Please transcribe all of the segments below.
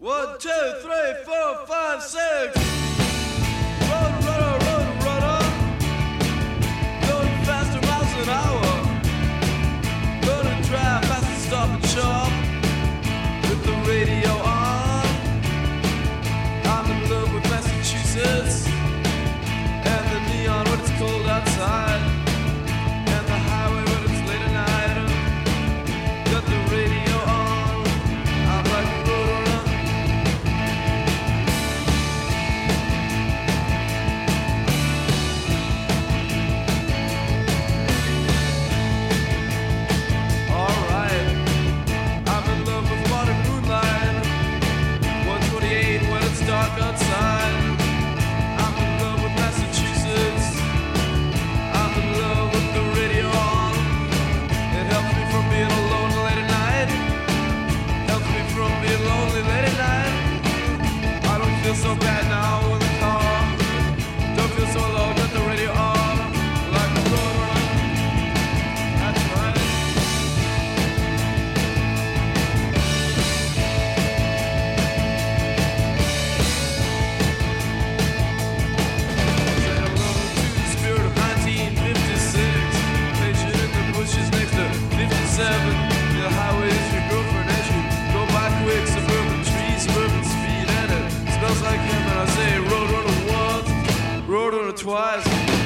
One, two, three, four, five, six. Road runner, like him. And I say road runner once, road runner twice.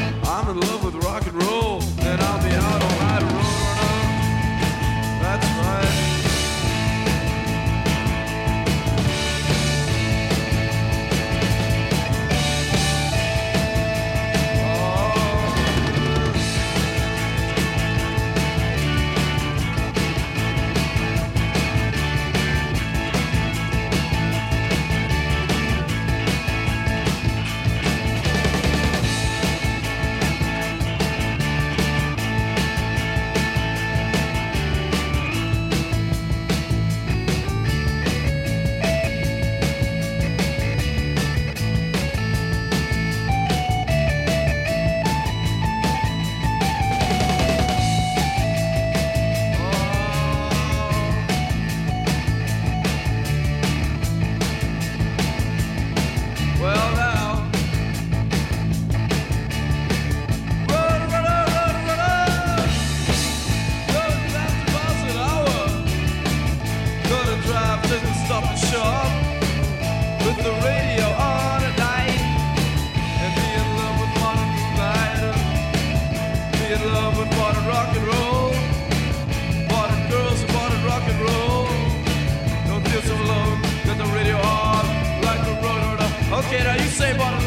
Okay,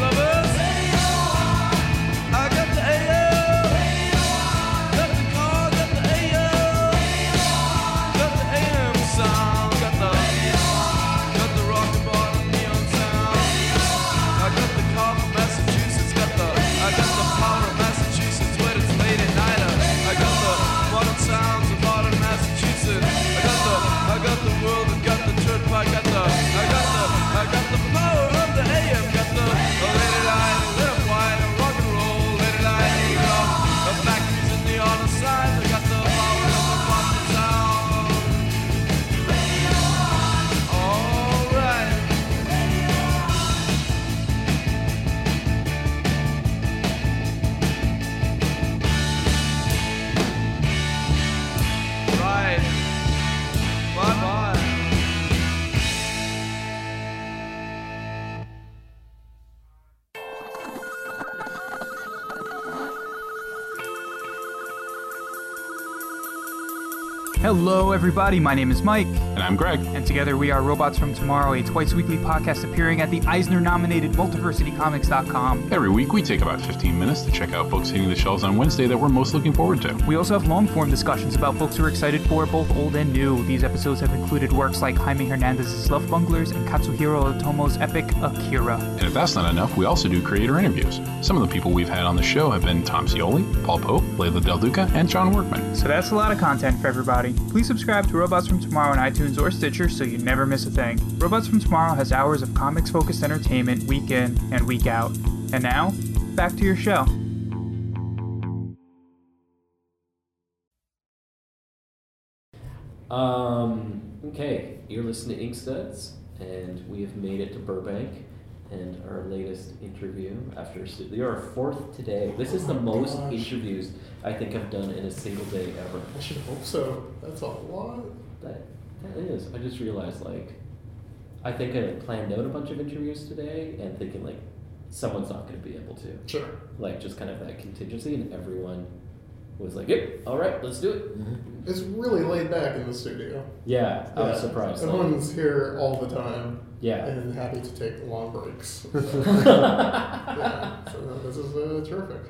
everybody. My name is Mike, And I'm Greg. Together we are Robots from Tomorrow, a twice weekly podcast appearing at the Eisner nominated MultiversityComics.com. Every week we take about 15 minutes to check out books hitting the shelves on Wednesday that we're most looking forward to. We also have long form discussions about books we're excited for, both old and new. These episodes have included works like Jaime Hernandez's Love Bunglers and Katsuhiro Otomo's epic Akira. And if that's not enough, we also do creator interviews. Some of the people we've had on the show have been Tom Scioli, Paul Pope, Leila Del Duca, and John Workman. So that's a lot of content for everybody. Please subscribe to Robots from Tomorrow on iTunes or Stitcher so you never miss a thing. Robots from Tomorrow has hours of comics focused entertainment week in and week out. And now, back to your show. Um, okay, you're listening to Ink Studs. and we have made it to Burbank. And our latest interview after you're our fourth today. This is the Oh my most gosh. interviews I think I've done in a single day ever. I should hope so. That's a lot. That that is. I just realized like I think I planned out a bunch of interviews today and thinking like someone's not going to be able to. Sure. Like just kind of that contingency, and everyone was like, "Yep, all right, let's do it." It's really laid back in the studio. Yeah, I was Yeah. surprised. like- Everyone's here all the time yeah. and happy to take long breaks. yeah, so this is uh, terrific.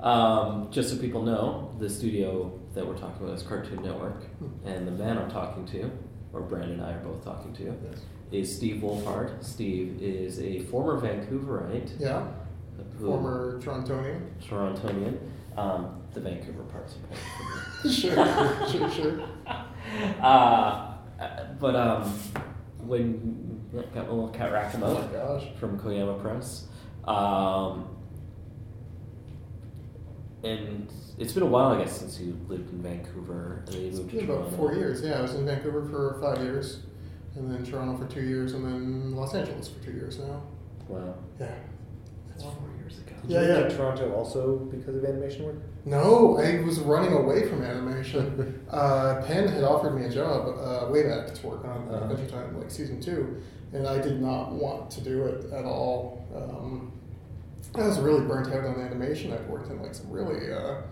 Um, just so people know, the studio that we're talking about is Cartoon Network, Hmm. and the man I'm talking to, or Brandon and I are both talking to, Yes. is Steve Wolfhard. Steve is a former Vancouverite, Yeah, who, former Torontonian. Torontonian. Um, the Vancouver part's important sure, sure, sure. uh, but um, when got my little Cat Rackham Oh out from Koyama Press, um, and it's been a while, I guess, since you lived in Vancouver and then you It's moved been to about four years. Yeah, I was in Vancouver for five years, and then Toronto for two years, and then Los Angeles for two years now. Wow, Yeah. that's four years ago. Did Yeah, you yeah. move to Toronto also because of animation work? No, I was running away from animation. uh, Pen had offered me a job uh, way back to work on uh. Adventure Time, like season two, and I did not want to do it at all. Um, I was really burnt out on animation. I'd worked in like some really uh,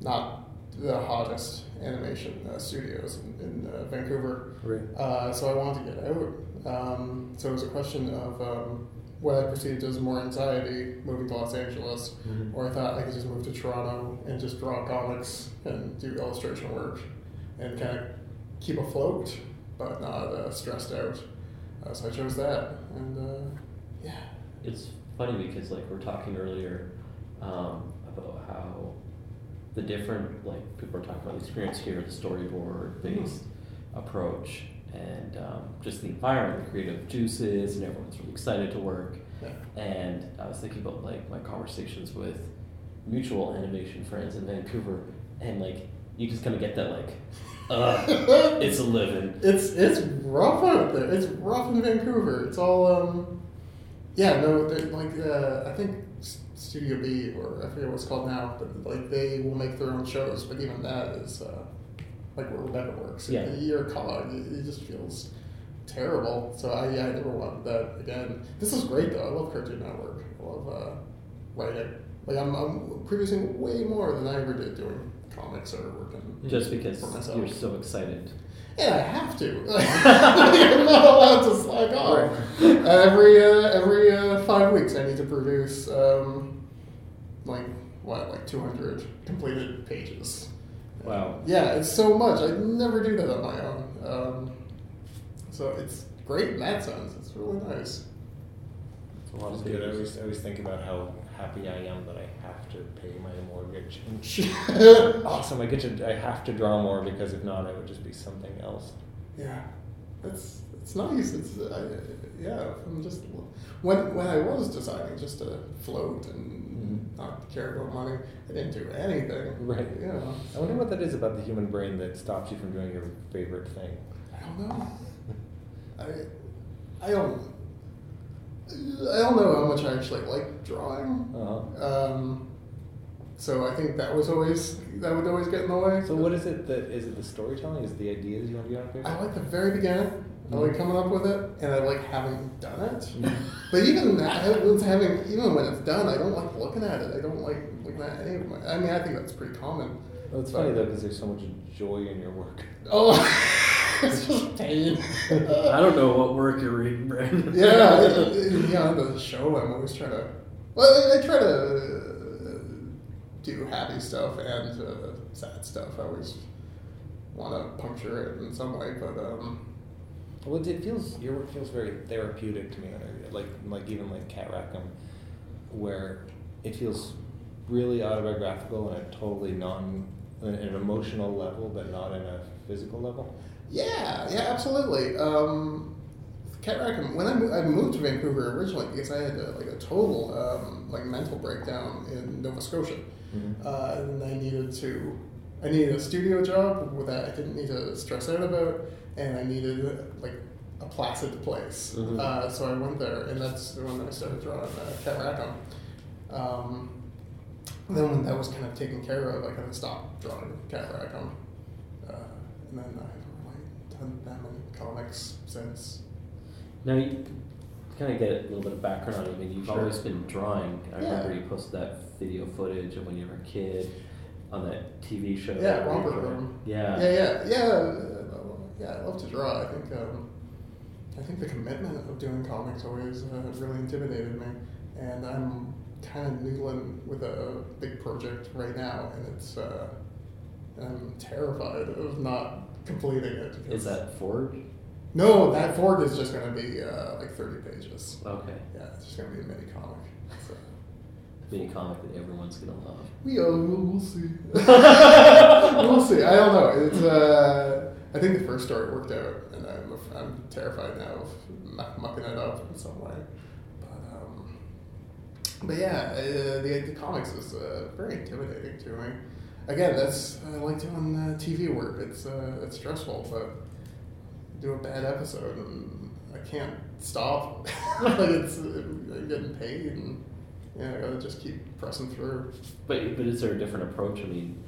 not the hottest animation uh, studios in, in uh, Vancouver. Right. Uh, so I wanted to get out. Um, so it was a question of um, what I perceived as more anxiety moving to Los Angeles, Mhm. or I thought I could just move to Toronto and just draw comics and do illustration work and kind of keep afloat, but not uh, stressed out. Uh, so I chose that, and uh, yeah. It's funny because like we we're talking earlier um, about how the different like people are talking about the experience here, the storyboard based approach, and um, just the environment, the creative juices, and everyone's really excited to work. Yeah. And I was thinking about like my conversations with mutual animation friends in Vancouver, and like you just kind of get that like, uh, it's a living. It's it's rough out there. It's rough in Vancouver. It's all um, yeah. No, like uh, I think Studio B or I forget what it's called now, but like they will make their own shows. But even that is uh, like where Rebecca works. Yeah. A year cog, it, it just feels terrible. So I yeah, I never wanted that again. This is great though. I love Cartoon Network. I love uh, writing. Like I'm, I'm producing way more than I ever did doing comics or working. Just because you're so excited. And I have to. I'm not allowed to slack off. Every uh, every uh, five weeks, I need to produce um, like what, like 200 completed pages. Wow. Yeah, it's so much. I never do that on my own. Um, so it's great in that sense. It's really nice. It's a lot of good. I pages. always, I always think about how happy I am that I have to pay my mortgage. yeah, awesome. I get to. I have to draw more because if not, I would just be something else. Yeah, it's it's nice. It's I, yeah. I'm just when when I was deciding just to float and Mhm. not care about money, I didn't do anything. Right. You know. I wonder what that is about the human brain that stops you from doing your favorite thing. I don't know. I I don't I don't know how much I actually like drawing. Uh-huh. Um, so I think that was always that would always get in the way. So what is it that is it the storytelling? Is it the ideas you want to get on paper? I like the very beginning. I like coming up with it, and I like having done it. Mhm. But even that, it's having even when it's done, I don't like looking at it. I don't like looking at any of my. I mean, I think that's pretty common. Well, it's But- funny though because there's so much joy in your work. Oh, pain. I don't know what work you're reading, Brandon. yeah, it- it- yeah. On the show, I'm always trying to. Well, I, I try to uh, do happy stuff and uh, sad stuff. I always want to puncture it in some way, but um, Well, it feels your work feels very therapeutic to me. Like like even like Cat Rackham, where it feels really autobiographical and a totally non an an emotional level, but not in a physical level. Yeah, yeah, absolutely. Um, Cat Rackham. When I, mo- I moved to Vancouver originally because I had a, like a total um, like mental breakdown in Nova Scotia. Mhm. uh, and I needed to, I needed a studio job that I didn't need to stress out about, and I needed like a placid place. Mhm. Uh, so I went there, and that's when I started drawing uh, Cat Rackham. Um, then when that was kind of taken care of, I kind of stopped drawing Cat Rackham. Uh, and then I done that many comics since. Now you kind of get a little bit of background on you. I mean, you've Sure. always been drawing. I Yeah. remember you posted that video footage of when you were a kid on that TV show. Yeah, Romper. Room. Yeah. Yeah, yeah, yeah. uh, Yeah, I love to draw. I think um, I think the commitment of doing comics always uh, really intimidated me, and I'm kind of noodling with a big project right now, and it's uh, I'm terrified of not completing it. Is that Ford? No, that Ford is just going to be uh, like 30 pages. Okay. Yeah, it's just going to be a mini comic. So. Mini comic that everyone's gonna love. We uh, we'll, we'll see. we'll see. I don't know. It's uh, I think the first story worked out, and I'm I'm terrified now of mucking it up in some way. But um, but yeah, uh, the the comics is uh, very intimidating to me. Again, that's I like doing uh, TV work. It's uh, it's stressful, but do a bad episode and I can't stop. like it's I'm getting paid and yeah, I gotta just keep pressing through. But but is there a different approach? I mean,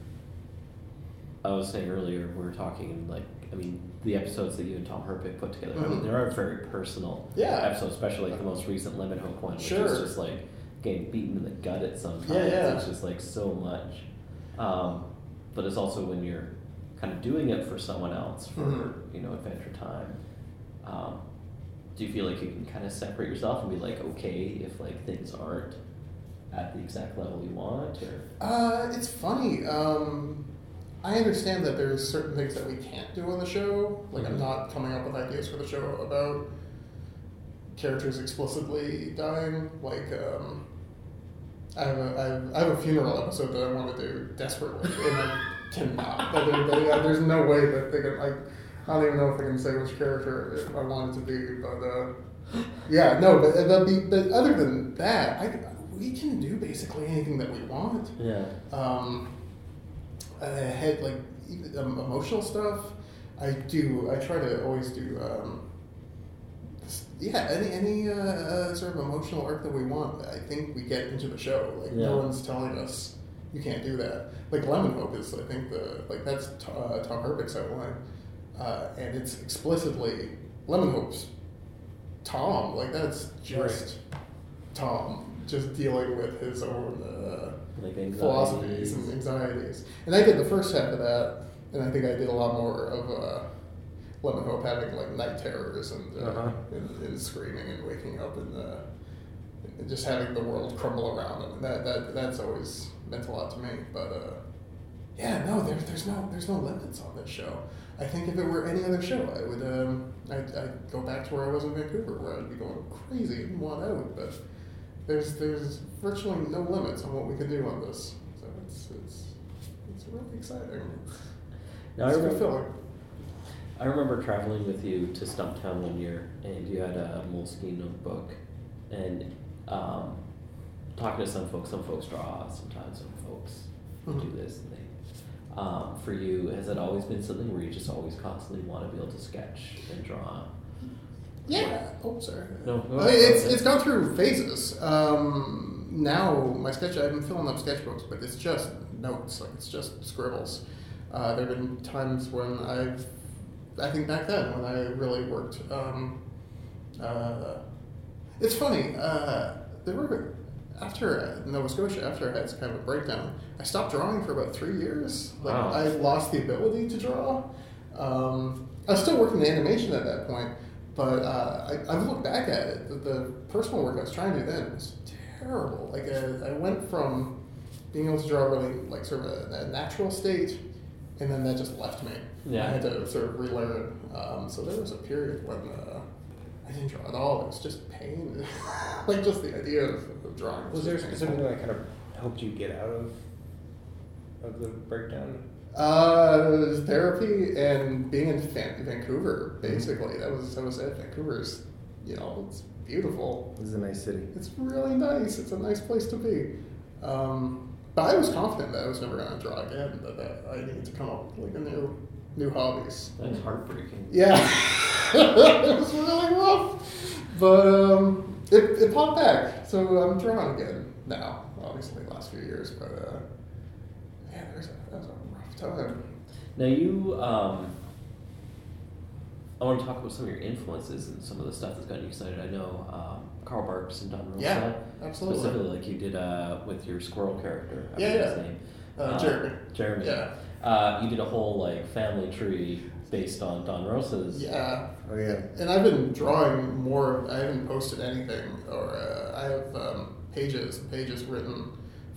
I was saying earlier we were talking like I mean the episodes that you and Tom Herpich put together. I mean Mhm. they are very personal Yeah. episodes, especially like the most recent Lemon Hope one, which Sure. is just like getting beaten in the gut at some times. Yeah, yeah. It's just like so much. Um, but it's also when you're kind of doing it for someone else for Mhm. you know Adventure Time. Um, do you feel like you can kind of separate yourself and be like okay if like things aren't at the exact level you want or Uh, it's funny. Um, I understand that there's certain things that we can't do on the show. Like I'm Mhm. not coming up with ideas for the show about characters explicitly dying. Like um, I have a I have, I have a funeral episode that I want to do desperately, and I cannot. But there- there's no way that they can. Like, I don't even know if I can say which character I want it to be, but. Uh, yeah, no, but, but, be, but other than that, I, we can do basically anything that we want. yeah Um, I had like um, emotional stuff. I do. I try to always do. Um, yeah, any any uh, uh, sort of emotional arc that we want. I think we get into the show. Like Yeah. no one's telling us you can't do that. Like Lemon Hope is. I think the like that's T- uh, Tom Herpich's outline, uh, and it's explicitly Lemon Hope's Tom. Like that's just Tom just dealing with his own. Uh, like philosophies and anxieties. And I did the first half of that, and I think I did a lot more of uh, Lemon Hope having like night terrors and, uh, Uh-huh. and, and screaming and waking up and, uh, and just having the world crumble around him. And that, that that's always meant a lot to me. But uh, yeah, no, there, there's no there's no limits on this show. I think if it were any other show, I would um, I'd, I'd go back to where I was in Vancouver, where I'd be going crazy and want out. But there's there's virtually no limits on what we can do on this. So it's it's it's really exciting. Now, I it's remember, fulfilling. I remember traveling with you to Stumptown one year, and you had a Moleskine notebook, and um, talking to some folks. Some folks draw, sometimes some folks do Mhm. this. And they, um, for you, has it always been something where you just always constantly want to be able to sketch and draw? Yeah. Oh, sorry. No, no, I mean, it's okay. it's gone through phases. Um, now my sketch, I've been filling up sketchbooks, but it's just notes. Like it's just scribbles. Uh, there have been times when I've, I think back then when I really worked. Um, uh, it's funny. Uh, there were after Nova Scotia, after I had this kind of a breakdown, I stopped drawing for about three years. Like Wow. I lost the ability to draw. Um, I was still working in animation at that point, but uh, I, I've looked back at it. The, the personal work I was trying to do then was terrible. Like uh, I went from being able to draw really like sort of a, a natural state, and then that just left me. Yeah. I had to sort of relearn. Um, so there was a period when uh, I didn't draw at all. It was just pain. like just the idea of, of drawing. Was there something that kind of helped you get out of of the breakdown? Uh, therapy and being in Van- Vancouver. Basically, that was that was it. Vancouver's, you know, it's beautiful. It's a nice city. It's really nice. It's a nice place to be. Um, but I was confident that I was never going to draw again. That, that I needed to come up with like a new new hobbies. That's heartbreaking. Yeah. it was really rough, but um, it, it popped back. So I'm drawing again now. Obviously, the last few years, but uh, yeah, there's a, that was a rough time. Now you, um, I want to talk about some of your influences and some of the stuff that's gotten you excited. I know um, Carl Barks and Don Rosa. Yeah, absolutely. Specifically, like you did uh, with your squirrel character. I Yeah, yeah. His name. Uh, Jeremy. Jeremy. Yeah. Uh, you did a whole like family tree based on Don Rosa's. Yeah. Oh yeah. And I've been drawing more. I haven't posted anything, or uh, I have um, pages and pages written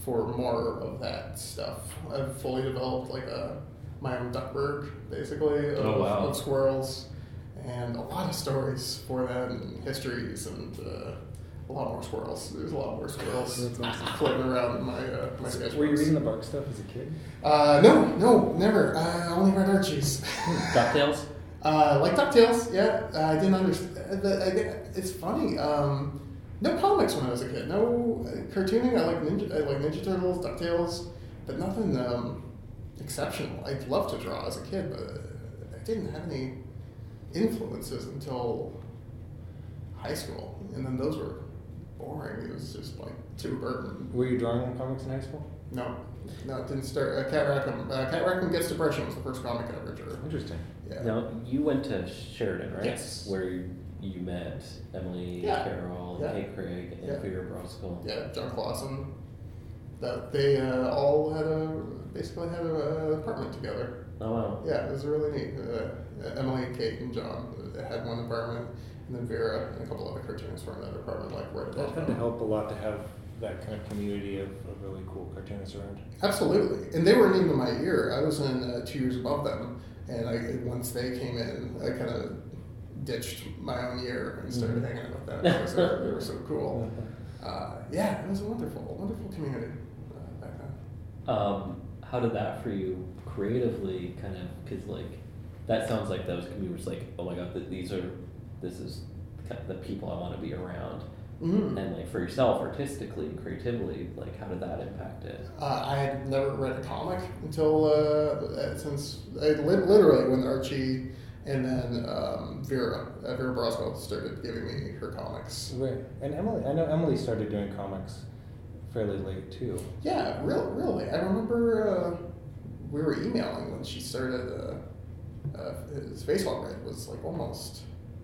for more of that stuff. I've fully developed like a my own Duckburg, basically, of, Oh, wow. of squirrels, and a lot of stories for them, and histories, and uh, a lot more squirrels. There's a lot more squirrels That's awesome. floating around in my uh, my sketchbooks. Were you reading the Bark stuff as a kid? Uh, no, no, never. I only read Archie's. Ducktales. Uh, like Ducktales, yeah. I didn't understand. It's funny. Um, no comics when I was a kid. No uh, cartooning. I like Ninja. I like Ninja Turtles, Ducktales, but nothing um, exceptional. I'd love to draw as a kid, but I didn't have any influences until high school, and then those were boring. It was just like too burden. Were you drawing comics in high school? No, no, it didn't start. Uh, Cat Rackham. Uh, Cat Rackham Gets Depression was the first comic I ever drew. Interesting. Yeah. Now you went to Sheridan, right? Yes. Where you, you met Emily Yeah. Carroll, Yeah. Kate Craig, and Yeah. Vera Brosgol. Yeah, Jon Klassen. That they uh, all had a basically had an apartment together. Oh wow. Yeah, it was really neat. Uh, Emily, Kate, and John uh, had one apartment, and then Vera and a couple other cartoonists from in another apartment, like right That above had to them. help a lot to have that kind of community of, of really cool cartoonists around. Absolutely, and they weren't even my year. I was in uh, two years above them, and I once they came in, I kind of ditched my own year and started Mhm. hanging out with them because they, were- they were so cool. Uh, yeah, it was a wonderful, wonderful community uh, back then. Um, how did that for you creatively, kind of? Because like that sounds like those commuters like, oh my god, th- these are, this is kind of the people I want to be around. Mhm. And like for yourself, artistically and creatively, like how did that impact it? Uh, I had never read a comic until uh, uh, since I li- literally when Archie and then um, Vera uh, Vera Brosgol started giving me her comics. Right. And Emily, I know Emily started doing comics fairly late too. Yeah, real, really. I remember uh, we were emailing when she started. Uh, uh, Spacewalk Red was like almost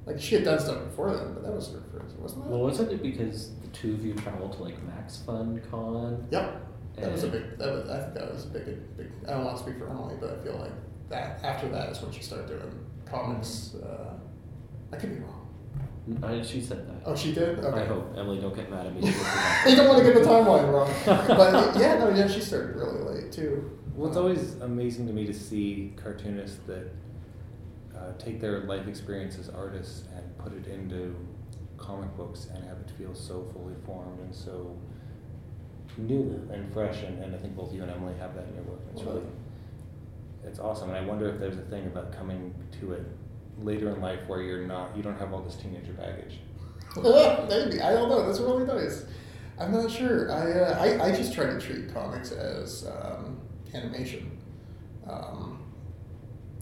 like she had done stuff before then, but that was her first, wasn't it? Well, wasn't it because the two of you traveled to like Max Fun Con? Yep. That was a big. That was, I think that was a big, big. I don't want to speak for Emily, but I feel like that after that is when she started doing comics. Uh, I could be wrong. I, she said that. Oh, she did. Okay. I hope Emily don't get mad at me. I don't want to get the timeline wrong, but yeah, no, yeah, she started really late too. Well, it's always amazing to me to see cartoonists that uh, take their life experience as artists and put it into comic books and have it feel so fully formed and so new and fresh. And, and I think both you and Emily have that in your work. It's really, it's awesome. And I wonder if there's a thing about coming to it later in life where you're not, you don't have all this teenager baggage. Maybe I don't know. That's really nice. I'm not sure. I, uh, I I just try to treat comics as um, animation, um,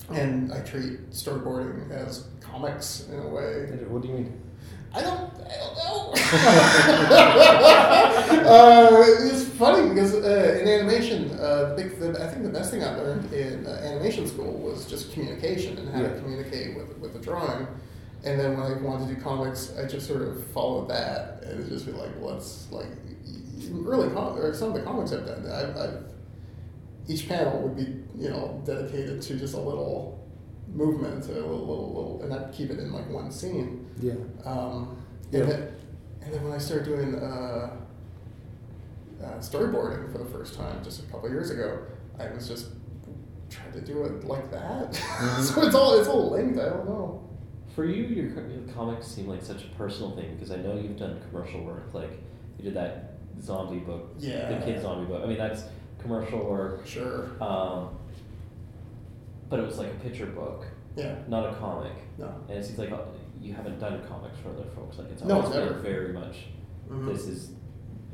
and I treat storyboarding as comics in a way. What do you mean? I don't. I don't know. uh, it's funny because uh, in animation, uh, the big, the, I think the best thing I learned in uh, animation school was just communication and how Yeah. to communicate with with the drawing. And then when I wanted to do comics, I just sort of followed that, and just be like, well, let's like really com- or some of the comics I've done. I've, I've each panel would be you know dedicated to just a little movement, a little little, little and I'd keep it in like one scene. Yeah. Um, Yeah. and, then, and then when I started doing uh, uh, storyboarding for the first time just a couple years ago, I was just trying to do it like that. so it's all it's all linked. I don't know. For you, your, your comics seem like such a personal thing because I know you've done commercial work. Like you did that zombie book, Yeah. the kid zombie book. I mean, that's commercial work. Sure. Um, but it was like a picture book, Yeah. not a comic. No. And it seems like uh, you haven't done comics for other folks. Like it's No, always been never. very much. Mhm. This is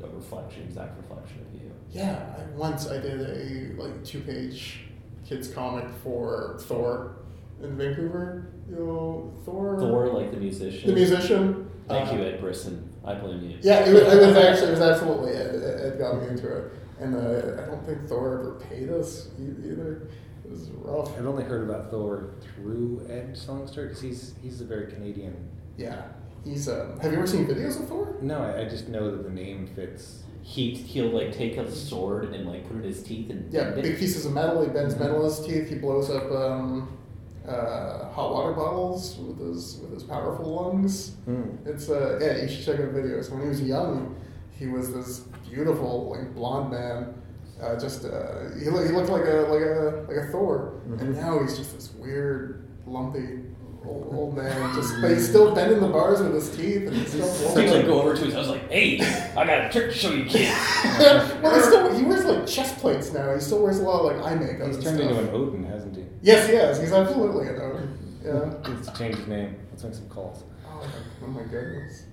a reflection, exact reflection of you. Yeah. I, once I did a like two page kids comic for Thor in Vancouver, You know, Thor. Thor, like the musician. The musician. Thank Uh, you, Ed Brisson. I blame you. Yeah, it was, it was actually it was absolutely Ed, Ed got me into it, and uh, I don't think Thor ever paid us either. It was rough. I've only heard about Thor through Ed Songster because he's he's a very Canadian. Yeah, he's. Um, have you ever seen videos of Thor? No, I, I just know that the name fits. He he'll like take a sword and like put it in his teeth and Yeah, bend it. big pieces of metal. He bends metal in his teeth. He blows up um, uh, hot water bottles with his with his powerful lungs. Hmm. It's uh, yeah, you should check out videos. When he was young, he was this beautiful like blonde man. Uh, just uh, he, looked, he looked like a like a like a Thor, and now he's just this weird lumpy old, old man. Just but he's still bending the bars with his teeth, and he's still So blowing you like up. go over to his house like, hey, I got a trick to show you kids. well, he still he wears like chest plates now. He still wears a lot of like eye makeup. He's turned stuff. into an Odin, hasn't he? Yes, he is. He's absolutely an Odin. Yeah. He needs to change his name. Let's make some calls. Oh my, oh my goodness.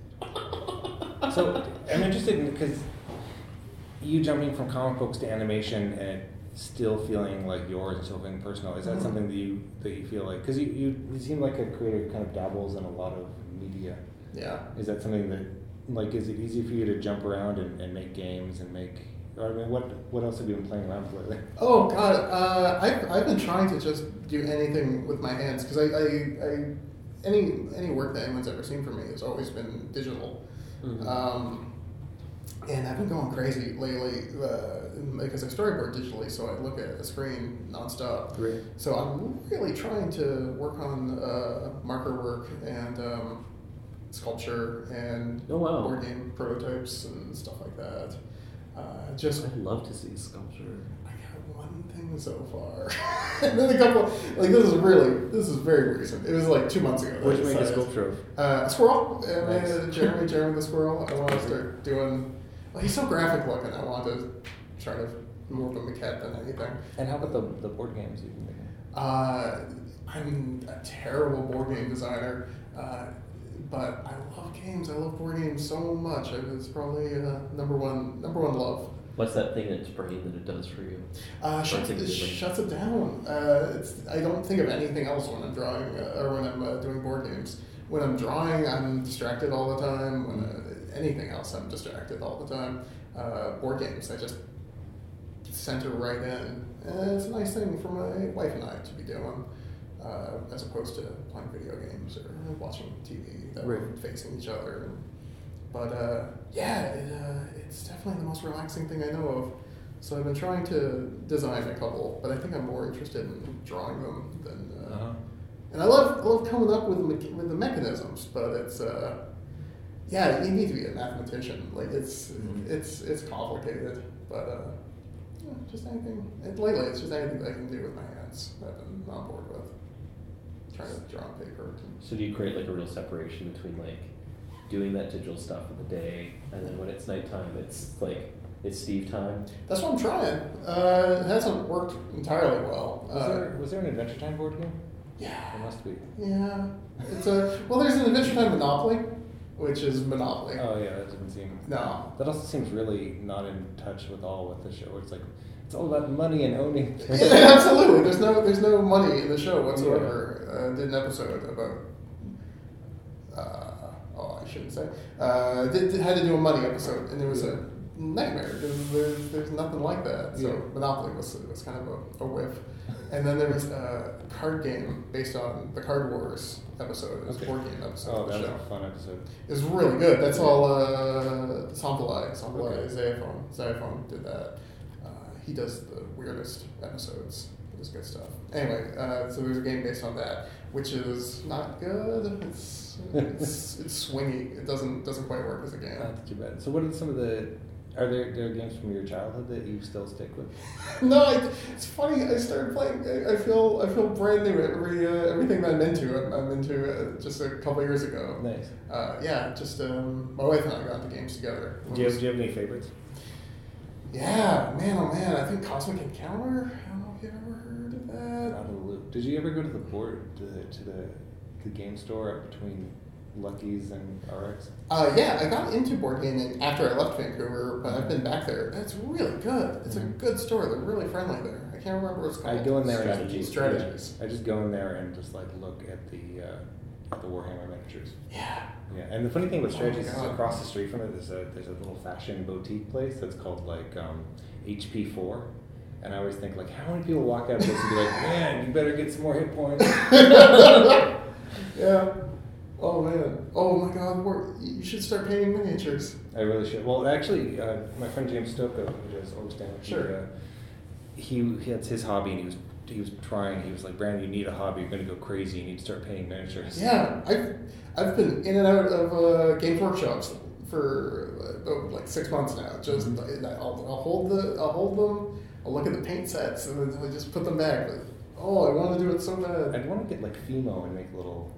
So I'm interested in because you jumping from comic books to animation and still feeling like yours and still feeling personal. Is that Mhm. something that you that you feel like because you, you you seem like a creator who kind of dabbles in a lot of media. Yeah. Is that something that like is it easy for you to jump around and, and make games and make or I mean what what else have you been playing around with lately? Oh God, uh, I've, I've been trying to just do anything with my hands because I, I, I any any work that anyone's ever seen from me has always been digital, Mhm. um, and I've been going crazy lately uh, because I storyboard digitally, so I look at a screen nonstop. Great. So I'm really trying to work on uh, marker work and um, sculpture and Oh, wow. board game prototypes and stuff like that. Uh, just I'd love to see sculpture. I got one thing so far, and then a couple. Like this is really this is very recent. It was like two months ago. that What did you make a sculpture of? Uh, a squirrel. Uh, Nice. Jeremy, Jeremy the squirrel. I want to start doing. He's so graphic looking. I want to try to more of a maquette than anything. And how about the, the board games you've been making? Uh, I'm a terrible board game designer, uh, but I love games. I love board games so much. It's probably uh, number one number one love. What's that thing that's brain that it does for you? Uh, shuts, it shuts it down. Uh, it's, I don't think of anything else when I'm drawing uh, or when I'm uh, doing board games. When I'm drawing, I'm distracted all the time. When uh, anything else, I'm distracted all the time. Uh, board games, I just center right in. And it's a nice thing for my wife and I to be doing, uh, as opposed to playing video games or watching TV that we're facing each other. But uh, yeah, it, uh, it's definitely the most relaxing thing I know of. So I've been trying to design a couple, but I think I'm more interested in drawing them than. Uh, Uh-huh. And I love I love coming up with mecha- with the mechanisms, but it's uh, yeah, you need to be a mathematician. Like it's Mhm. it's it's complicated, but uh, yeah, just anything. And lately, it's just anything that I can do with my hands. that I've been on board with. Trying to draw on paper. So do you create like a real separation between like doing that digital stuff in the day and then when it's nighttime, it's like it's Steve time? That's what I'm trying. Uh, it hasn't worked entirely well. Was Uh, there was there an Adventure Time board game? yeah. There must be. Yeah, it's a well. There's an Adventure Time Monopoly, which is Monopoly. Oh yeah, that doesn't seem. No, That also seems really not in touch with all with the show. It's like it's all about money and owning. Yeah, absolutely. There's no there's no money in the show whatsoever. Uh, did an episode about. Uh, oh, I shouldn't say. Uh, did, did- had to do a money episode, and it was a nightmare because there's, there's nothing like that. So Yeah. Monopoly was was kind of a, a whiff. And then there was a card game based on the Card Wars episode. It was Okay. a board game episode Oh, of the that was a fun episode. It was really good. That's all uh, Somvilay. Somvilay Okay. Xayaphone. Xayaphone did that. Uh, he does the weirdest episodes. It was good stuff. Anyway, uh, so there's a game based on that, which is not good. It's it's, it's swingy. It doesn't doesn't quite work as a game. Not too bad. So, what are some of the? Are there there are games from your childhood that you still stick with? no, I, it's funny. I started playing. I, I feel I feel brand new. Every uh, everything that I'm into, I'm, I'm into uh, just a couple years ago. Nice. Uh, yeah, just um, my wife and I got the games together. Do you have, do you have any favorites? Yeah, man, oh man, I think Cosmic Encounter. I don't know if you've ever heard of that. Out of the loop. Did you ever go to the board to the to the, the game store up between Lucky's and RX? Uh, yeah, I got into board gaming after I left Vancouver, but I've been back there. It's really good. It's a Mhm. good store. They're really friendly there. I can't remember what it's called. I go in there Strategies. and Strategies. Yeah, I just go in there and just like look at the uh, at the Warhammer miniatures. Yeah. Yeah, and the funny thing with Oh strategies is across the street from it, there's a there's a little fashion boutique place that's called like um, HP Four, and I always think like, how many people walk out of this and be like, man, you better get some more hit points. Yeah. Oh man. Oh my God. We're, you should start painting miniatures. I really should. Well, actually, uh, my friend James Stokoe, who does Orc Stain, he, Sure. uh, he he that's his hobby, and he was he was trying. He was like, Brandon, you need a hobby. You're going to go crazy. You need to start painting miniatures. Yeah. I've I've been in and out of uh, games workshops for uh, oh, like six months now. Just Mm-hmm. I'll, I'll hold the I'll hold them. I'll look at the paint sets and then I just put them back. But, oh, I want to do it so bad. I'd want to get like Fimo and make little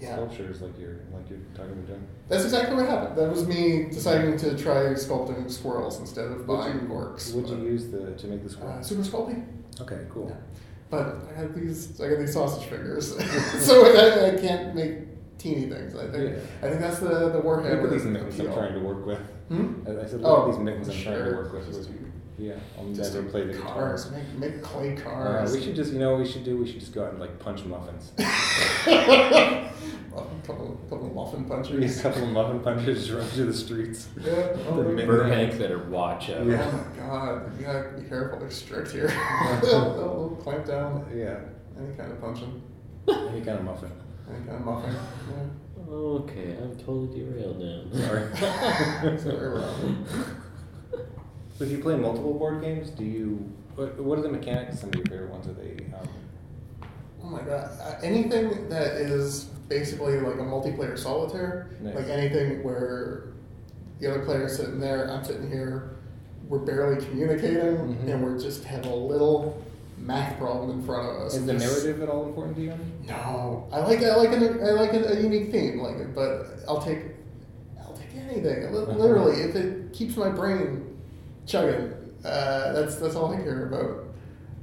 Yeah. sculptures like you're like you're talking about doing. That's exactly what happened. That was me deciding to try sculpting squirrels instead of buying orcs. would you use the to make the uh. Super Sculpey? okay, cool. Yeah. But I have these. I got these sausage fingers, so I, I can't make teeny things. I think. Yeah. I think that's the the Warhammer. Look at these mittens I'm trying to work with. Hmm? I, I said, look Oh, at these mittens I'm trying to work with. Yeah, I'll Just never play the guitar. cars. Make make clay Uh, cars. we should just, you know, what we should do. We should just go out and like punch muffins. a couple couple muffin a punchers. couple of muffin punchers run through the streets. Yeah. Oh, The my min- Burbank better watch out. Yeah. Oh my god! You gotta be careful. They're strict here. they'll, they'll clamp down Yeah, any kind of punching, any kind of muffin. any kind of muffin. Yeah. Okay, I'm totally derailed now. Sorry. Sorry, Rob. So if you play multiple board games, do you? What, what are the mechanics? Some of your favorite ones are they? Um, Oh my god! Uh, anything that is basically like a multiplayer solitaire, Nice. like anything where the other player's sitting there, I'm sitting here, we're barely communicating, Mhm. and we're just have a little math problem in front of us. is the narrative at all important to you? No, I like I like an, I like a, a unique theme, like but I'll take I'll take anything. Literally, if it keeps my brain chugging, uh, that's that's all I care about.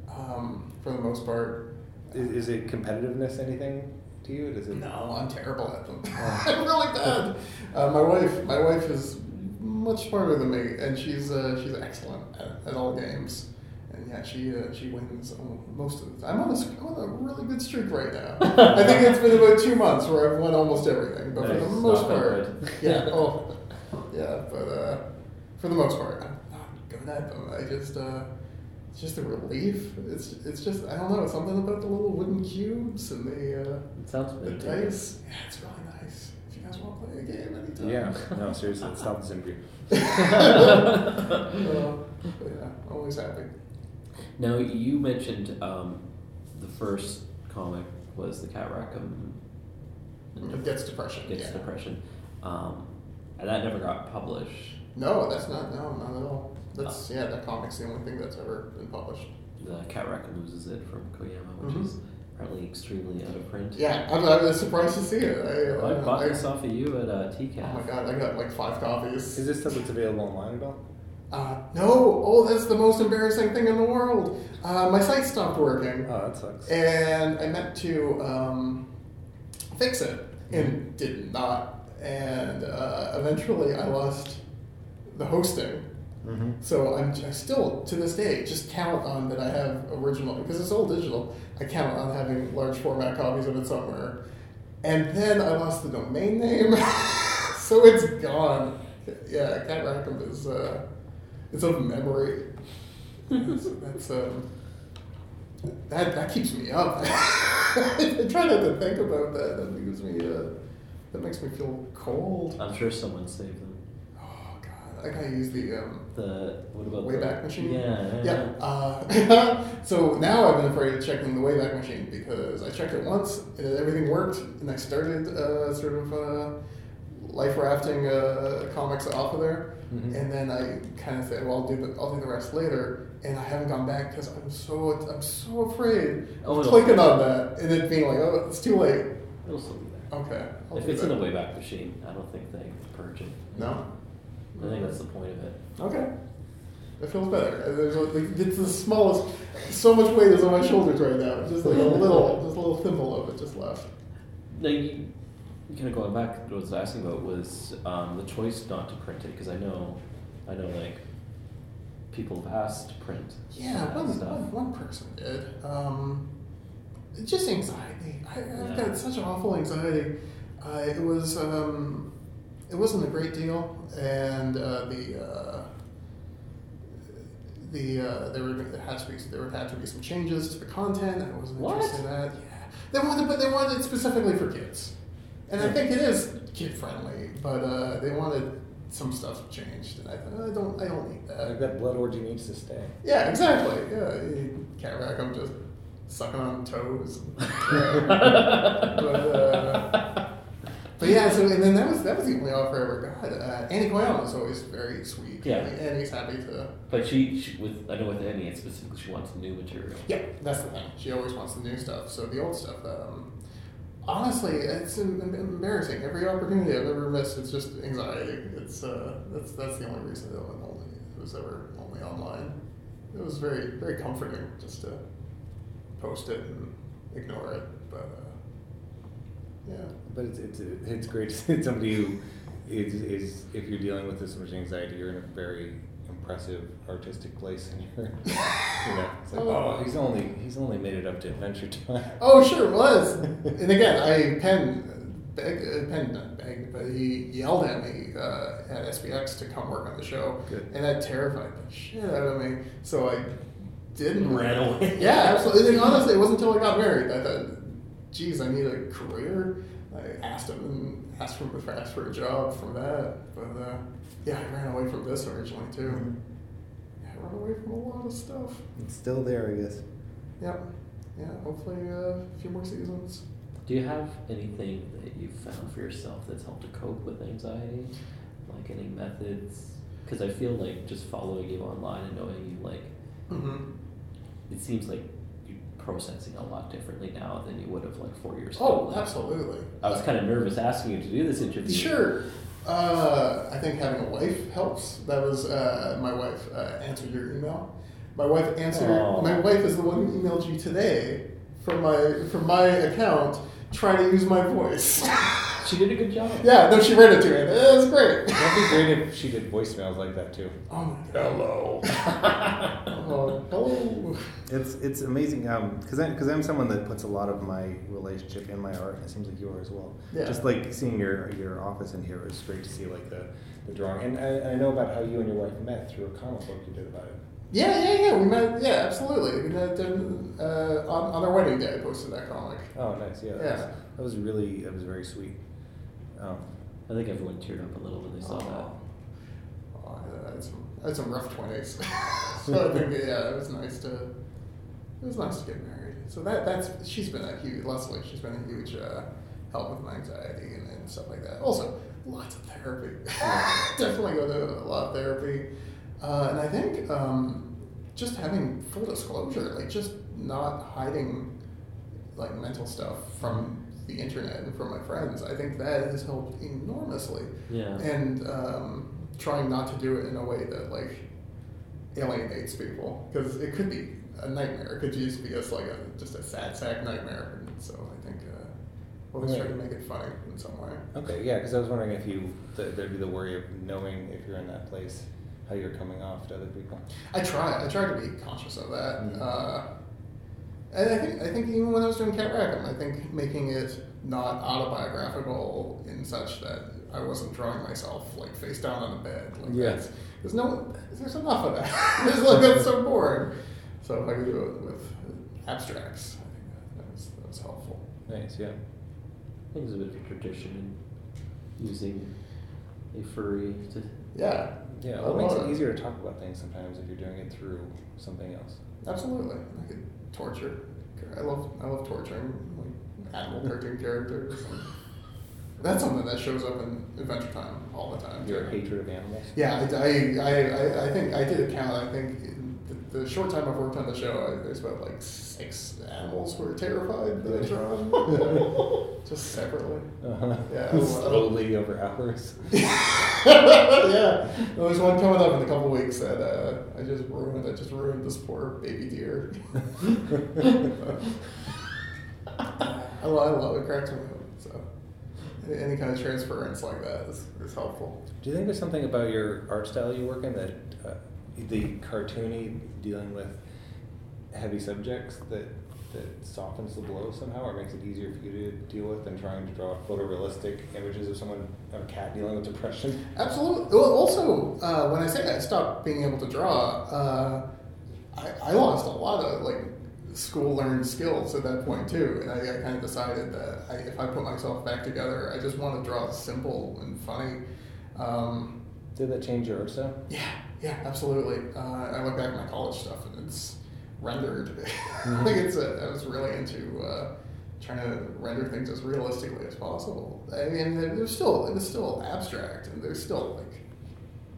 Um, for the most part. Is, is it competitiveness anything to you? Does it? No, I'm terrible at them. I'm really bad. Uh, my wife, my wife is much smarter than me, and she's uh, she's excellent at, at all games. And yeah, she uh, she wins most of the time. I'm on, a, s- I'm on a really good streak right now. I think it's been about two months where I've won almost everything, but for the most part, wood. yeah, oh, yeah, but uh, for the most part, I'm not good at them. I just. It's just a relief. It's it's just I don't know something about the little wooden cubes and the uh, It sounds the meditative. dice. Yeah, it's really nice. If you guys want to play a game anytime. Yeah. No, seriously. Let's stop this interview. Uh, but yeah, always happy. Now you mentioned um, the first comic was the Cat Rackham. It gets depression. Gets yeah. depression. Um, and that never got published. No, that's not. No, not at all. That's yeah. That comic's the only thing that's ever been published. The Cat Rackham loses it from Koyama, which Mhm. is apparently extremely out of print. Yeah, I'm, I was surprised to see it. I, I uh, bought I- this off of you at uh, Oh my god, I got like five copies. Is this stuff that's available online at all? Uh, no, oh, that's the most embarrassing thing in the world. Uh, my site stopped working. Oh, that sucks. and I meant to um, fix it and did not. And uh, eventually, I lost the hosting. Mm-hmm. So I'm I still to this day just count on that I have original because it's all digital. I count on having large format copies of it somewhere, and then I lost the domain name, so it's gone. Yeah, Cat Rackham is uh, it's of memory. that's, that's um, that that keeps me up. I try not to think about that. That gives me uh, that makes me feel cold. I'm sure someone saved them. I gotta use the um, The what about Wayback the, Machine? Yeah, Yeah. Uh, so now I've been afraid of checking the Wayback Machine because I checked it once and everything worked, and I started uh, sort of uh, life rafting uh, comics off of there, Mhm. and then I kind of said, "Well, I'll do the I'll do the rest later," and I haven't gone back because I'm so I'm so afraid Oh, of clicking on that and it being like, "Oh, it's too late." It'll still be there. Okay. I'll if it's in the Wayback Machine, I don't think they purge it. No. I think that's the point of it. Okay. It feels better. Uh, There's a, like, it's the smallest. So much weight is on my shoulders right now. Just like a little, just a little thimble of it just left. Now, you, kind of going back, to what I was asking about was um, the choice not to print it because I know, I know, like people have asked to print. Yeah, one, stuff. one, one person did. Um, just anxiety. I, I've Yeah. got such awful anxiety. Uh, it was um, it wasn't a great deal, and uh, the uh, the uh, there were there had to be there would have to be some changes to the content. I wasn't What? interested in that. Yeah, they wanted, but they wanted it specifically for kids, and I think it is kid friendly. But uh, they wanted some stuff changed, and I thought I don't I don't need that. Like that blood orgy needs to stay. Yeah, exactly. Yeah, you Cat Rackham just sucking on toes. but, uh, but yeah, so and then that was that was the only offer I ever got. Uh, Annie Koyama was always very sweet. Yeah. and he's happy to. But she, she with I know with Annie it's specifically she wants new material. Yeah, that's the thing. She always wants the new stuff. So the old stuff, um, honestly, it's em- em- embarrassing. Every opportunity I've ever missed, it's just anxiety. It's uh, that's that's the only reason that it only it was ever only online. It was very very comforting just to post it and ignore it, but uh, yeah. But it's it's it's great to see somebody who is is if you're dealing with this much anxiety, you're in a very impressive artistic place, and you're you know it's like oh he's only he's only made it up to Adventure Time. Oh, sure it was. and again, I Pen begged, uh, Pen not begged, but he yelled at me uh, at SPX to come work on the show, Good. and that terrified the shit out of me. So I didn't Ran away. Yeah, absolutely. And honestly, it wasn't until I got married I thought, geez, I need a career. I asked him and asked for asked for a job from that, but uh, yeah, I ran away from this originally too. Mm-hmm. I ran away from a lot of stuff. It's still there, I guess. Yep. Yeah, hopefully uh, a few more seasons. Do you have anything that you've found for yourself that's helped to cope with anxiety? Like any methods? Because I feel like just following you online and knowing you, like, Mm-hmm. it seems like you're processing a lot differently now than you would have like four years ago. Oh, absolutely. I was kind of nervous asking you to do this interview. Sure. Uh, I think having a wife helps. That was uh, my wife uh, answered your email. My wife answered. My wife is the one who emailed you today from my from my account, trying to use my voice. She did a good job. yeah, no, she read it to me. It was great. That'd be great if she did voicemails like that too. Oh my. Hello. oh, hello. It's it's amazing because I'm because I'm someone that puts a lot of my relationship in my art, and it seems like you are as well. Yeah. Just like seeing your your office in here here is great to see. Like the The drawing, and I, I know about how you and your wife met through a comic book you did about it. Yeah, yeah, yeah. We met. Yeah, absolutely. We met uh, on, on our wedding day. I posted that comic. Oh, nice. Yeah. That, Yeah. Was, that was really that was very sweet. Um, I think everyone teared up a little when they saw that. Oh, I had some, I had some rough twenties, so I think yeah, it was nice to, it was nice to get married. So that that's she's been a huge Leslie. She's been a huge uh, help with my anxiety and, and stuff like that. Also, lots of therapy. Definitely go to a lot of therapy, uh, and I think um, just having full disclosure, like just not hiding like mental stuff from the internet and from my friends. I think that has helped enormously Yeah. and um, trying not to do it in a way that like alienates people because it could be a nightmare. It could just be just like a just a sad sack nightmare. And so I think uh, always try to make it funny in some way. okay, yeah, because I was wondering if you th- there'd be the worry of knowing if you're in that place how you're coming off to other people. I try. I try to be conscious of that. Mhm. Uh, and I think I think even when I was doing Cat Rackham, I think making it not autobiographical in such that I wasn't drawing myself like face down on a bed. Like Yeah. that's, there's no there's enough of that. there's like that's so boring. So if I could do it with abstracts, I think that, that was that was helpful. Nice, yeah. I think there's a bit of a tradition in using a furry to. Yeah. Yeah, I well, it makes it easier to talk about things sometimes if you're doing it through something else. Absolutely. I could torture. I love I love torturing like animal cartoon characters. That's something that shows up in Adventure Time all the time. Your hatred of animals. Yeah, I, I, I, I- think I did a count. I think in the, the short time I've worked on the show, I, there's about like six animals who are terrified that I've drawn, just separately. Uh-huh. Yeah, I love- Slowly over hours. yeah, there's one coming up in a couple weeks that uh, I just ruined. I just ruined this poor baby deer. I love, I love it. Cracks me up. So any, any kind of transference like that is, is helpful. Do you think there's something about your art style you work in that uh, the cartoony dealing with heavy subjects that that softens the blow somehow or makes it easier for you to deal with than trying to draw photorealistic images of someone of a cat dealing with depression. Absolutely. Well, also, uh, when I say I stopped being able to draw, uh, I, I lost a lot of like school learned skills at that point too, and I, I kind of decided that I, if I put myself back together, I just want to draw simple and funny. Um, Did that change your art style? yeah, yeah, absolutely. Uh, I look back at my college stuff, and it's rendered. like it's a, I was really into uh, trying to render things as realistically as possible. I mean, it was still it was still abstract, and there's still like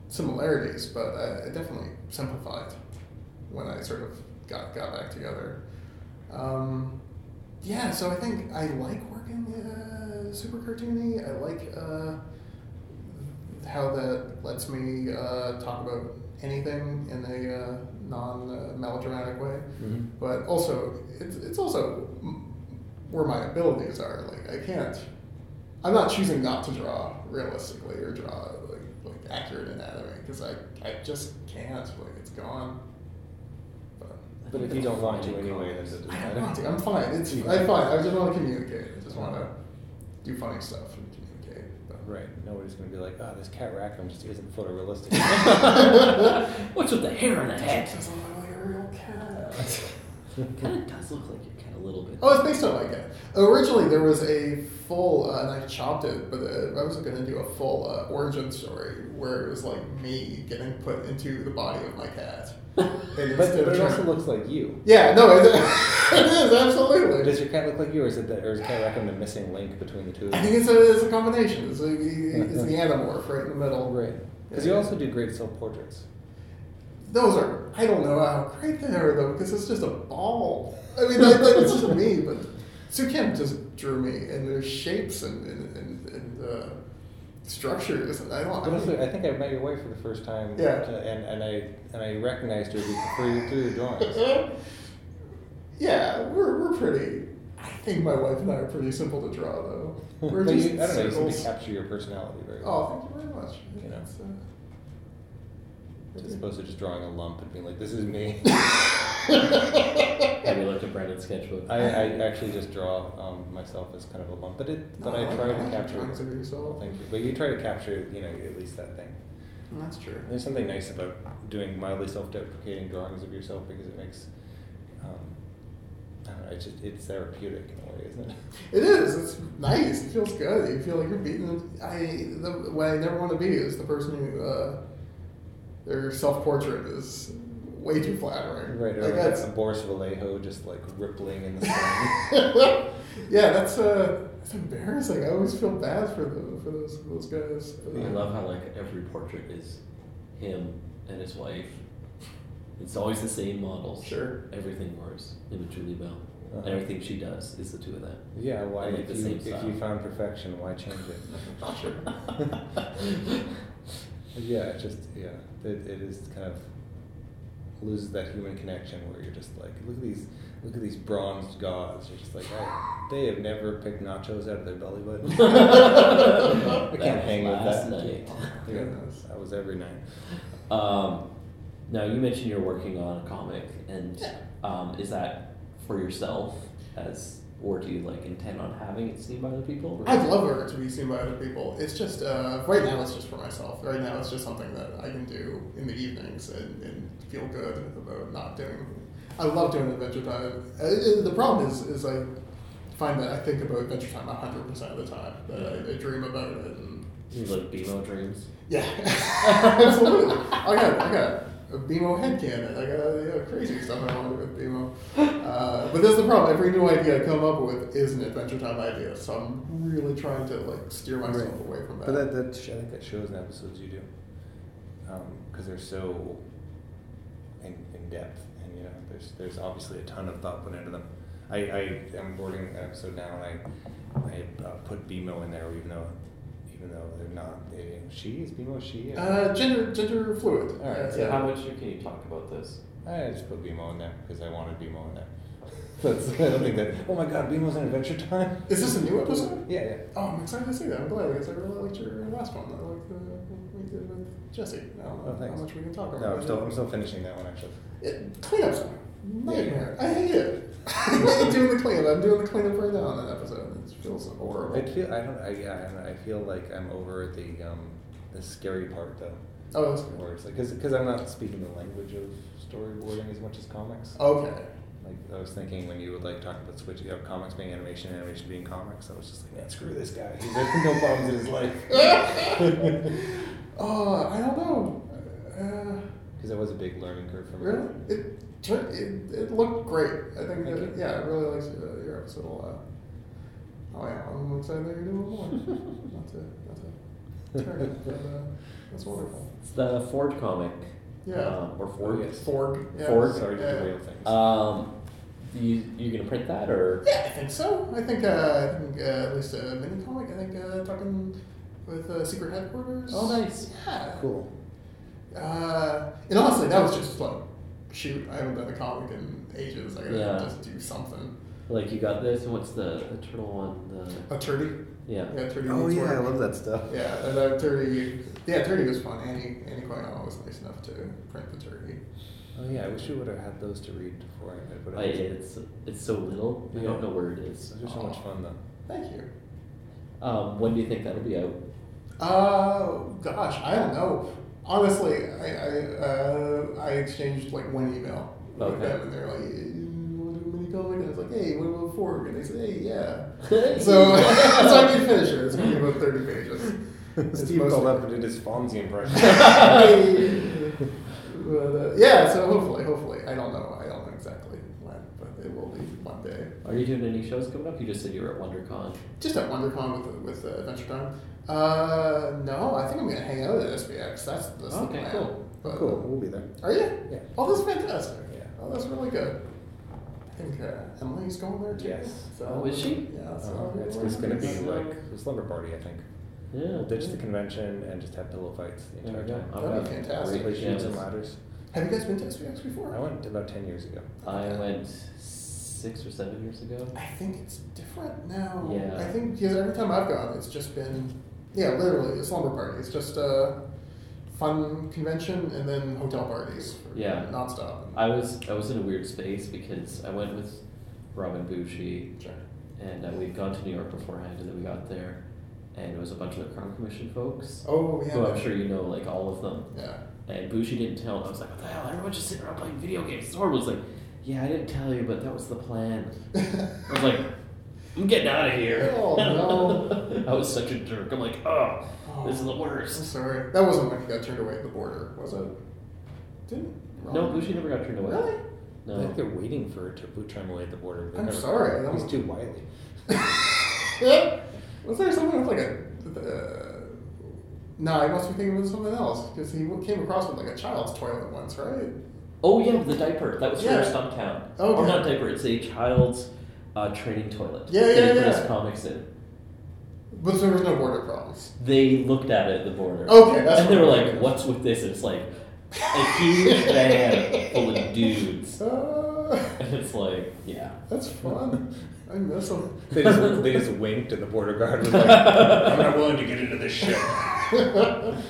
similarities, but I, I definitely simplified when I sort of got got back together. Um, yeah, so I think I like working uh, super cartoony. I like. Uh, how that lets me uh, talk about anything in a uh, non uh, melodramatic way, Mm-hmm. but also it's, it's also where my abilities are. Like I can't, I'm not choosing not to draw realistically or draw like, like accurate anatomy because I, I just can't. Like it's gone. But if you don't want to anyway, then it doesn't I don't matter. want to. I'm fine. It's I'm fine. I just want to communicate. I just want to do funny stuff and communicate. But. Right. Nobody's going to be like, oh, this Cat Rackham just isn't photorealistic. What's with the hair on the head? Doesn't look like a real cat. kind of does look like your cat a little bit. Oh, it's based on my cat. Originally, there was a full, uh, and I chopped it, but uh, I was going to do a full uh, origin story where it was like me getting put into the body of my cat. And but, but it also looks like you. Yeah, no, it, it is absolutely. Does your cat look like you, or is it the, or is Cat Rackham the missing link between the two? of I think it's a, it's a combination. It's, like, it's the anamorph right in the middle. Right. Because you also do great self portraits. Those are, I don't know how great they are though, because it's just a ball. I mean, like, like, it's just me, but Seo Kim just drew me, and there's shapes and, and, and, and uh, structures, and I don't. But I I think I met your wife for the first time. Yeah. And, and I and I recognized her through, through your drawings. yeah, we're, we're pretty. I think my wife and I are pretty simple to draw, though. We're just you, I don't know, you capture your personality very well. Oh, thank you very much. You know. It's, As opposed to just drawing a lump and being like, this is me. Have you looked at Brandon's sketchbook? I, I actually just draw um, myself as kind of a lump, but it, but No, I I try like to capture. drawings of yourself. Thank you. But you try to capture, you know, at least that thing. That's true. There's something nice about doing mildly self-deprecating drawings of yourself because it makes, um, I don't know, it's just it's therapeutic in a way, isn't it? It is. It's nice. It feels good. You feel like you're beating. I the what I never want to be is the person who uh, their self portrait is way too flattering. Right, Like like that's, a Boris Vallejo just like rippling in the sun. yeah, that's uh, that's embarrassing. I always feel bad for the, for those those guys. I love how like every portrait is him and his wife. It's always the same models. Sure. Everything wears him and Julie Bell. Uh-huh. And everything she does is the two of them. yeah, why I like if the you same if you found perfection, why change it? Sure. yeah, it just yeah, it, it is kind of loses that human connection where you're just like, look at these, look at these bronzed gods. You're just like, I, they have never picked nachos out of their belly button. I can't was hang with that. night. Yeah, that was every night. Um, now you mentioned you're working on a comic, and Yeah. um, is that for yourself as, or do you like intend on having it seen by other people? or- I'd love for it to be seen by other people. It's just uh, right now. It's just for myself. Right now, it's just something that I can do in the evenings and, and feel good about not doing. I love doing Adventure Time. Uh, the problem is, is I find that I think about Adventure Time hundred percent of the time. That I, I dream about it. And You like BMO dreams? yeah, absolutely. I got I got a BMO headcanon. I got yeah, crazy stuff I want to do with BMO. Uh, but that's the problem. Every new idea I come up with is an Adventure Time idea. So I'm really trying to like steer myself Right. away from that. But that, that I think that shows in episodes you do, because they're so in, in depth, and you know, there's there's obviously a ton of thought put into them. I, I am boarding an episode now, and I I uh, put BMO in there, even though even though they're not they, she is BMO she. Uh, gender gender fluid. All right, Uh, so Yeah. How much can you talk about this? I just put BMO in there because I wanted BMO in there. That's, I don't think that. Oh my God, Bean was in Adventure Time. Is this a new episode? Yeah, yeah. Oh, I'm excited to see that. I'm glad because I really liked your last one. I liked the what we did with Jesse. I don't know Oh, how much we can talk about. No, I'm still, I'm still finishing that one actually. It, cleanup's a nightmare. I hate it. I hate doing the cleanup. I'm doing the cleanup right now on that episode. It feels horrible. I feel I don't I, yeah I, don't I feel like I'm over the um the scary part though. oh, that's good. Where it's like because I'm not speaking the language of storyboarding as much as comics. Okay. Like I was thinking when you would like talk about switching up comics being animation, animation being comics, I was just like, man, screw this guy. He's had no problems in his life. Uh, I don't know. Uh, Because that was a big learning curve for me. really? It, it, it looked great. I think, Thank that, you. yeah, I really liked uh, your episode a lot. Oh, yeah, I'm excited that you're doing more. not to, not to turn it, but uh, that's wonderful. It's the Ford comic. Yeah. Um, or Ford. Oh, yes. Ford. Yeah. Ford? Sorry to Yeah. derail things. Um, you you gonna print that or? Yeah, I think so. I think, uh, I think uh, at least a mini comic. I think uh, talking with uh, Secret Headquarters. Oh, nice. Yeah. cool. Uh, and honestly, that was just like, shoot, I haven't done a comic in ages. I gotta Yeah. just do something. Like you got this, and what's the, the turtle one? The A turdy. yeah. Yeah, turdy. Oh needs yeah, I love that stuff. Yeah, and that turdy. Yeah, turdy was fun. Annie Annie Koyama was nice enough to print the turdy. Oh yeah, I wish we would have had those to read before I read. But I, it's it's so little. We don't know where it is. Those are so much fun though. Thank you. Um, when do you think that'll be out? Uh, gosh, I don't know. Honestly, I I, uh, I exchanged like one email with them, and they're like, "You want to do mini comic?" And I was like, "Hey, what about Ford?" And they said, "Hey, yeah." so, so I can finish it. It's gonna be about thirty pages. It's Steve mostly- called up and did his Fonzie impression. but, uh, yeah, so hopefully, hopefully, I don't know, I don't know exactly when, but it will be one day. Are you doing any shows coming up? You just said you were at WonderCon. Just at WonderCon with with uh, Adventure Time. Uh, no, I think I'm gonna hang out at SPX. That's that's the Okay, plan. cool. But, cool, we'll be there. Are you? Yeah. Oh, that's fantastic. Yeah. Oh, that's really good. I think uh, Emily's going there too. Yes. So, Oh, is she? Yeah. So Uh, it's, it's gonna be like a slumber party, I think. Yeah. We'll ditch the convention and just have pillow fights the entire we go. time. That'd be fantastic. Play shoots and ladders. Have you guys been to SPX before? I went about ten years ago. I went six or seven years ago. I think it's different now. Yeah. I think because every time I've gone, it's just been, yeah, literally a slumber party. It's just a fun convention and then hotel parties. For Yeah. Nonstop. I was I was in a weird space because I went with Robin Bougie Sure. and uh, we'd gone to New York beforehand and then we got there and it was a bunch of the Crown Commission folks. Oh, yeah. Who I'm sure you know, like all of them. Yeah. And Bougie didn't tell. I was like, what the hell? Everyone's just sitting around playing video games. It's horrible. He's like, yeah, I didn't tell you, but that was the plan. I was like, I'm getting out of here. Oh, no. I was such a jerk. I'm like, oh, this is the worst. I'm worst. sorry. That wasn't when he got turned away at the border, was it? Didn't? No, Bougie never got turned away. Really? No. I No. think they're waiting for to boot try him away at the border. They're I'm never- sorry, that He's was- too wily. was there something with like a? Uh, no, I must be thinking of something else because he came across with like a child's toilet once, right? Oh yeah, the diaper. That was Yeah. for Stumptown. Okay. Or not diaper. It's a child's uh, training toilet. Yeah, that yeah, he put yeah. his comics in. But there was no border problems. They looked at it at the border. Okay, that's And they were like, thinking. "What's with this?" And it's like a huge van full of dudes, Uh, and it's like, yeah. that's fun. I miss him. They just, they just winked and the border guard and was like, I'm not willing to get into this shit.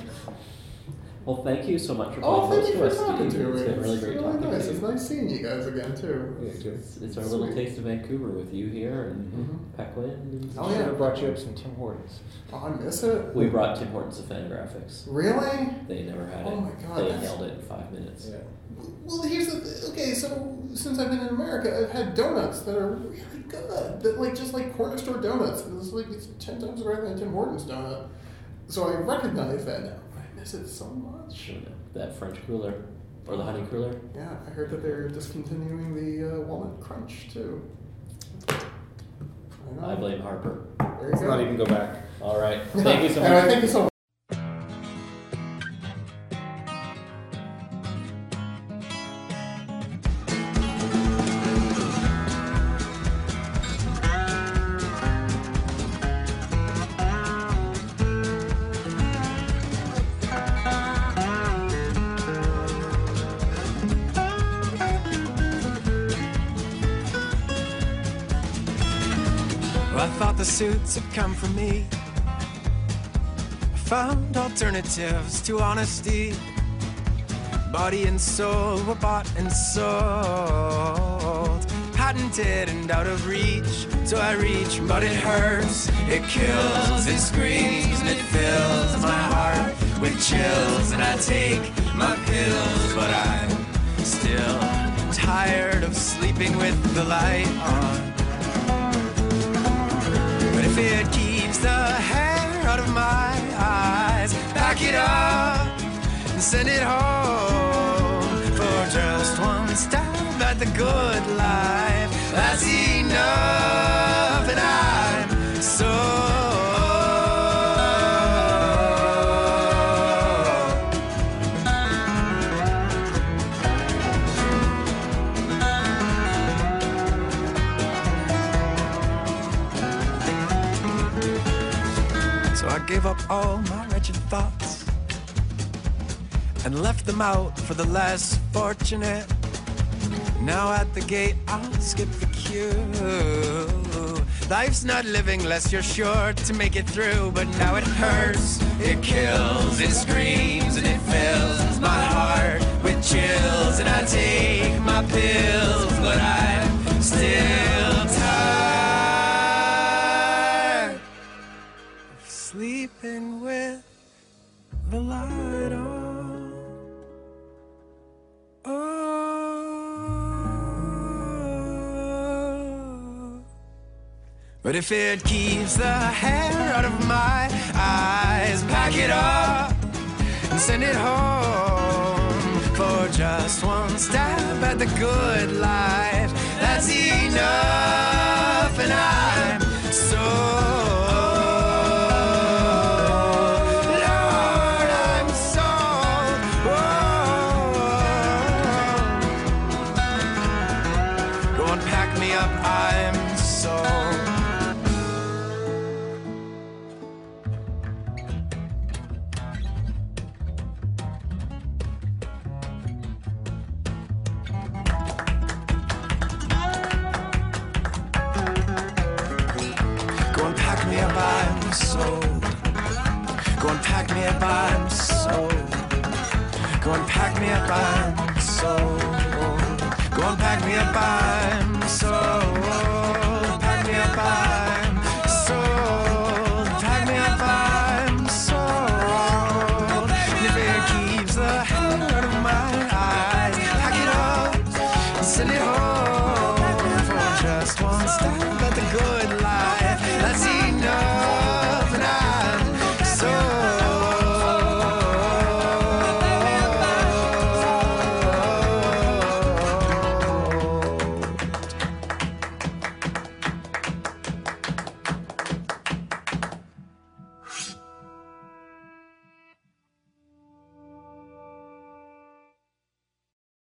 Well, thank you so much for playing Oh, thank you to for us, talking to me. It's been really great talking to It's nice seeing you guys again too. Yeah, too. It's, it's our little taste of Vancouver with you here and Mhm. Pequin. And Oh, Should yeah. have brought you up some Tim Hortons. Oh, I miss it. We brought Tim Hortons to Fangraphix. Really? They never had Oh it. Oh my God, They that's- nailed it in five minutes. Yeah. Well, here's the th- okay. So since I've been in America, I've had donuts that are really good. That like just like corner store donuts. It's like it's ten times better than a Tim Hortons donut. So I recognize that now. I miss it so much. Sure. That French cruller or the honey cruller. Yeah, I heard that they're discontinuing the uh, walnut crunch too. I, know. I blame Harper. There you Let's go. not even go back. All right. Thank you so And I much. thank you so alternatives to honesty. Body and soul were bought and sold. Patented and out of reach. So I reach, but it hurts. It kills, it screams, and it fills my heart with chills. And I take my pills, but I'm still tired of sleeping with the light on. But if it keeps the hair pack it up and send it home for just one stab at the good life. That's enough, and I'm so. Gave up all my left them out for the less fortunate. Now at the gate, I'll skip the queue. Life's not living less you're sure to make it through, but now it hurts, it kills, it screams, and it fills my heart with chills. And I take my pills, but I'm still tired of sleeping with the light on. But if it keeps the hair out of my eyes, pack it up and send it home for just one stab at the good life. That's enough, and I'm so. Me up, I'm sold. Go and pack me I'm sold.